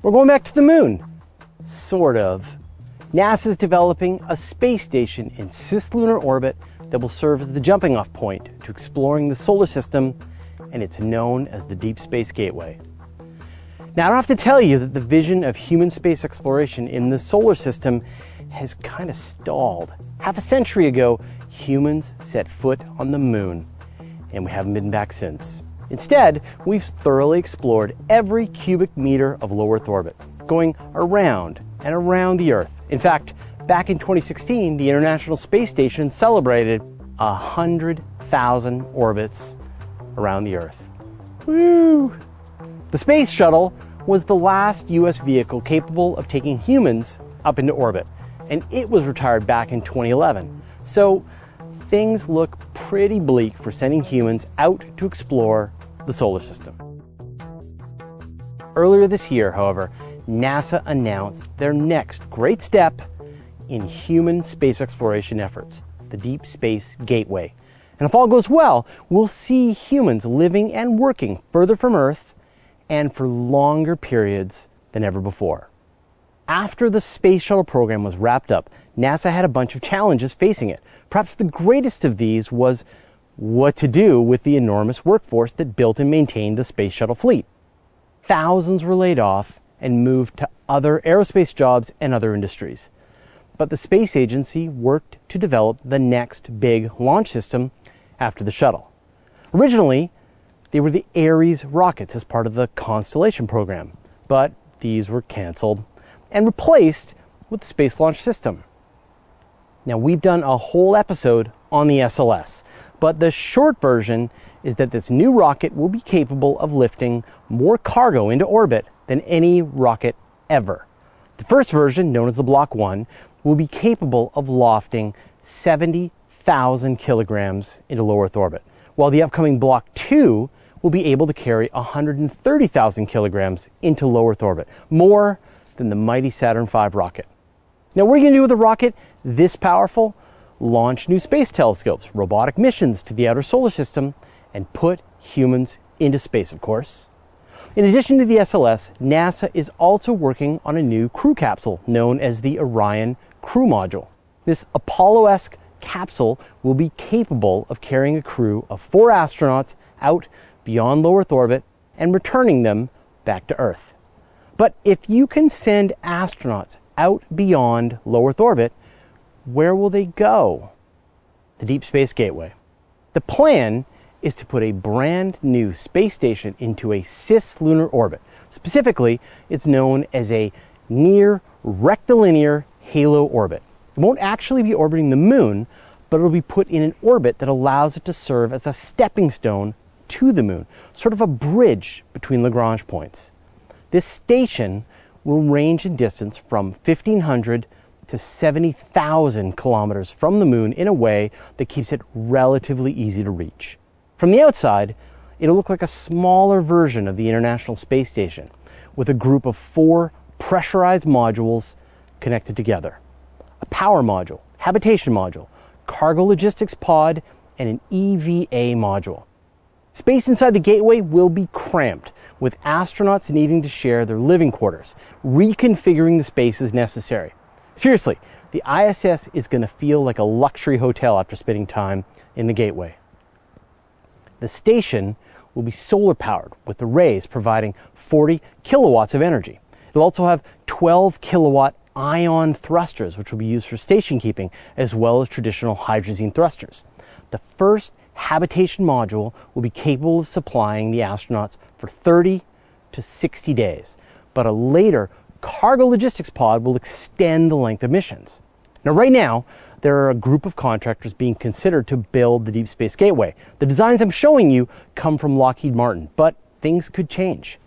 We're going back to the moon. Sort of. NASA is developing a space station in cislunar orbit that will serve as the jumping off point to exploring the solar system, and it's known as the Deep Space Gateway. Now, I don't have to tell you that the vision of human space exploration in the solar system has kind of stalled. Half a century ago, humans set foot on the moon, and we haven't been back since. Instead, we've thoroughly explored every cubic meter of low Earth orbit, going around and around the Earth. In fact, back in 2016, the International Space Station celebrated 100,000 orbits around the Earth. Woo! The Space Shuttle was the last U.S. vehicle capable of taking humans up into orbit, and it was retired back in 2011. So things look pretty bleak for sending humans out to explore the solar system. Earlier this year, however, NASA announced their next great step in human space exploration efforts, the Deep Space Gateway. And if all goes well, we'll see humans living and working further from Earth and for longer periods than ever before. After the Space Shuttle program was wrapped up, NASA had a bunch of challenges facing it. Perhaps the greatest of these was what to do with the enormous workforce that built and maintained the Space Shuttle fleet. Thousands were laid off and moved to other aerospace jobs and other industries. But the space agency worked to develop the next big launch system after the shuttle. Originally, they were the Ares rockets as part of the Constellation program, but these were canceled and replaced with the Space Launch System. Now, we've done a whole episode on the SLS, but the short version is that this new rocket will be capable of lifting more cargo into orbit than any rocket ever. The first version, known as the Block 1, will be capable of lofting 70,000 kilograms into low Earth orbit, while the upcoming Block 2 will be able to carry 130,000 kilograms into low Earth orbit, more than the mighty Saturn V rocket. Now, what are you going to do with a rocket this powerful? Launch new space telescopes, robotic missions to the outer solar system, and put humans into space, of course. In addition to the SLS, NASA is also working on a new crew capsule known as the Orion Crew Module. This Apollo esque capsule will be capable of carrying a crew of four astronauts out beyond low Earth orbit and returning them back to Earth. But if you can send astronauts out beyond low Earth orbit, where will they go? The Deep Space Gateway. The plan is to put a brand new space station into a cislunar orbit. Specifically, it's known as a near rectilinear halo orbit. It won't actually be orbiting the moon, but it'll be put in an orbit that allows it to serve as a stepping stone to the moon, sort of a bridge between Lagrange points. This station will range in distance from 1,500 to 70,000 kilometers from the moon in a way that keeps it relatively easy to reach. From the outside, it'll look like a smaller version of the International Space Station with a group of four pressurized modules connected together. A power module, habitation module, cargo logistics pod, and an EVA module. Space inside the gateway will be cramped with astronauts needing to share their living quarters, reconfiguring the space as necessary. Seriously, the ISS is going to feel like a luxury hotel after spending time in the gateway. The station will be solar powered with the arrays providing 40 kilowatts of energy. It'll also have 12 kilowatt ion thrusters, which will be used for station keeping, as well as traditional hydrazine thrusters. The first habitation module will be capable of supplying the astronauts for 30 to 60 days, but a later cargo logistics pod will extend the length of missions. Now, right now, there are a group of contractors being considered to build the Deep Space Gateway. The designs I'm showing you come from Lockheed Martin, but things could change.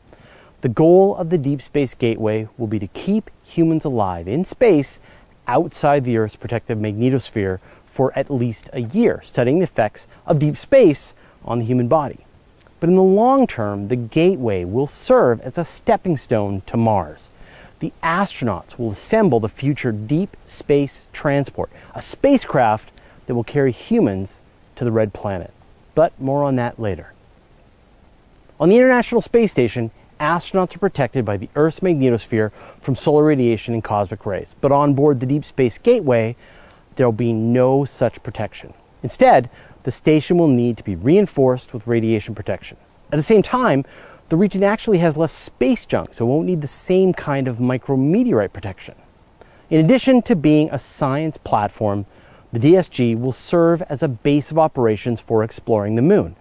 The goal of the Deep Space Gateway will be to keep humans alive in space outside the Earth's protective magnetosphere for at least a year, studying the effects of deep space on the human body. But in the long term, the gateway will serve as a stepping stone to Mars. The astronauts will assemble the future deep space transport, a spacecraft that will carry humans to the red planet. But more on that later. On the International Space Station, astronauts are protected by the Earth's magnetosphere from solar radiation and cosmic rays. But on board the Deep Space Gateway, there will be no such protection. Instead, the station will need to be reinforced with radiation protection. At the same time, the region actually has less space junk, so it won't need the same kind of micrometeorite protection. In addition to being a science platform, the DSG will serve as a base of operations for exploring the moon.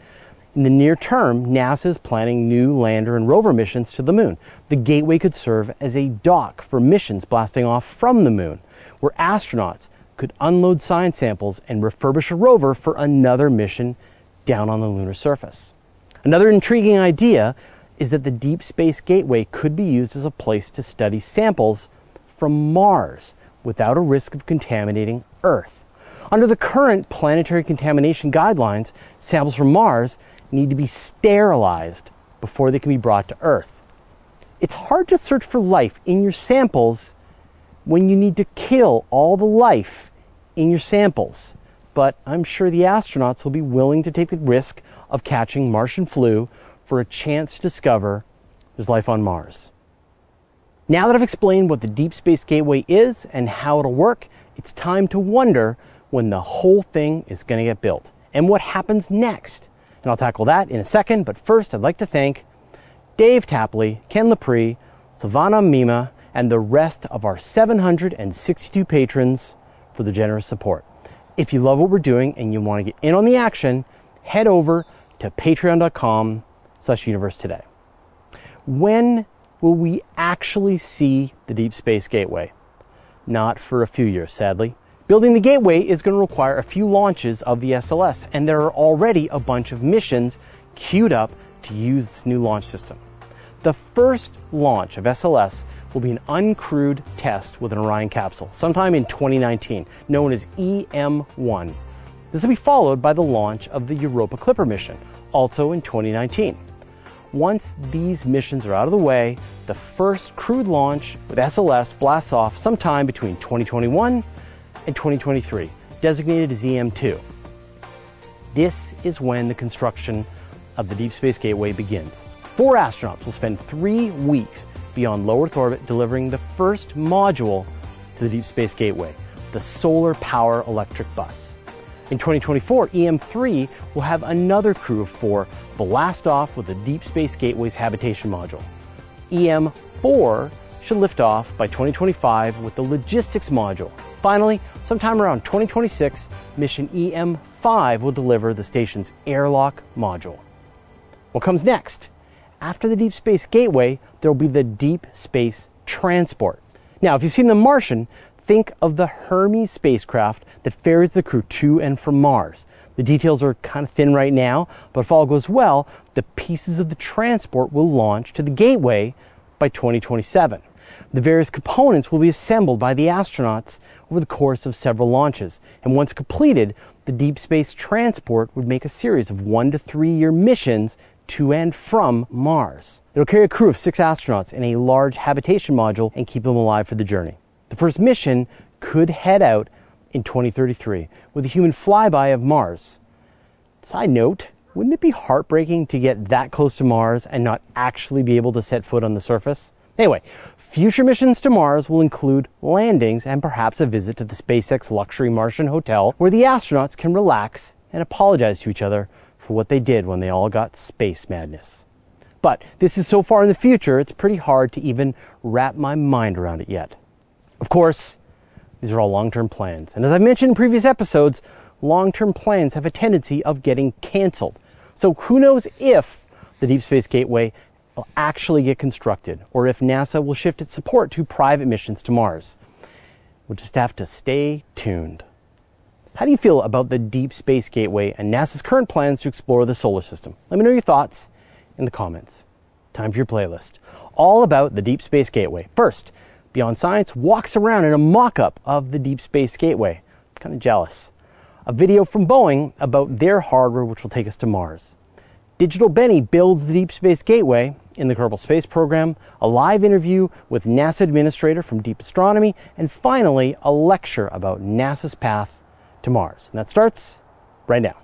In the near term, NASA is planning new lander and rover missions to the moon. The Gateway could serve as a dock for missions blasting off from the moon, where astronauts could unload science samples and refurbish a rover for another mission down on the lunar surface. Another intriguing idea is that the Deep Space Gateway could be used as a place to study samples from Mars without a risk of contaminating Earth. Under the current planetary contamination guidelines, samples from Mars need to be sterilized before they can be brought to Earth. It's hard to search for life in your samples when you need to kill all the life in your samples. But I'm sure the astronauts will be willing to take the risk of catching Martian flu for a chance to discover there's life on Mars. Now that I've explained what the Deep Space Gateway is and how it'll work, it's time to wonder when the whole thing is going to get built and what happens next. And I'll tackle that in a second, but first I'd like to thank Dave Tapley, Ken Lepre, Savannah Mima, and the rest of our 762 patrons for the generous support. If you love what we're doing and you want to get in on the action, head over to patreon.com slash universe today. When will we actually see the Deep Space Gateway? Not for a few years, sadly. Building the gateway is going to require a few launches of the SLS, and there are already a bunch of missions queued up to use this new launch system. The first launch of SLS will be an uncrewed test with an Orion capsule sometime in 2019, known as EM1. This will be followed by the launch of the Europa Clipper mission, also in 2019. Once these missions are out of the way, the first crewed launch with SLS blasts off sometime between 2021 and 2023, designated as EM2. This is when the construction of the Deep Space Gateway begins. Four astronauts will spend three weeks beyond low Earth orbit, delivering the first module to the Deep Space Gateway, the Solar Power Electric Bus. In 2024, EM3 will have another crew of four blast off with the Deep Space Gateway's habitation module. EM4 should lift off by 2025 with the logistics module. Finally, sometime around 2026, mission EM5 will deliver the station's airlock module. What comes next? after the Deep Space Gateway, there will be the Deep Space Transport. Now, if you've seen The Martian, think of the Hermes spacecraft that ferries the crew to and from Mars. The details are kind of thin right now, but if all goes well, the pieces of the transport will launch to the Gateway by 2027. The various components will be assembled by the astronauts over the course of several launches, and once completed, the deep space transport would make a series of one to three year missions to and from Mars. It'll carry a crew of six astronauts in a large habitation module and keep them alive for the journey. The first mission could head out in 2033 with a human flyby of Mars. Side note, wouldn't it be heartbreaking to get that close to Mars and not actually be able to set foot on the surface? Anyway, future missions to Mars will include landings and perhaps a visit to the SpaceX luxury Martian hotel where the astronauts can relax and apologize to each other for what they did when they all got space madness. But this is so far in the future, it's pretty hard to even wrap my mind around it yet. Of course, these are all long term plans. And as I mentioned in previous episodes, long term plans have a tendency of getting canceled. So who knows if the Deep Space Gateway will actually get constructed or if NASA will shift its support to private missions to Mars. We'll just have to stay tuned. How do you feel about the Deep Space Gateway and NASA's current plans to explore the solar system? Let me know your thoughts in the comments. Time for your playlist. All about the Deep Space Gateway. First, Beyond Science walks around in a mock up of the Deep Space Gateway. I'm kind of jealous. A video from Boeing about their hardware which will take us to Mars. Digital Benny builds the Deep Space Gateway in the Kerbal Space Program, a live interview with NASA administrator from Deep Astronomy, and finally, a lecture about NASA's path to Mars. And that starts right now.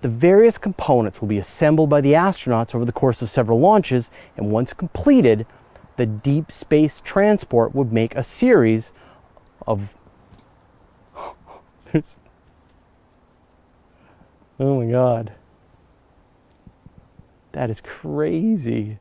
The various components will be assembled by the astronauts over the course of several launches, and once completed, the deep space transport would make a series of. oh my god. That is crazy.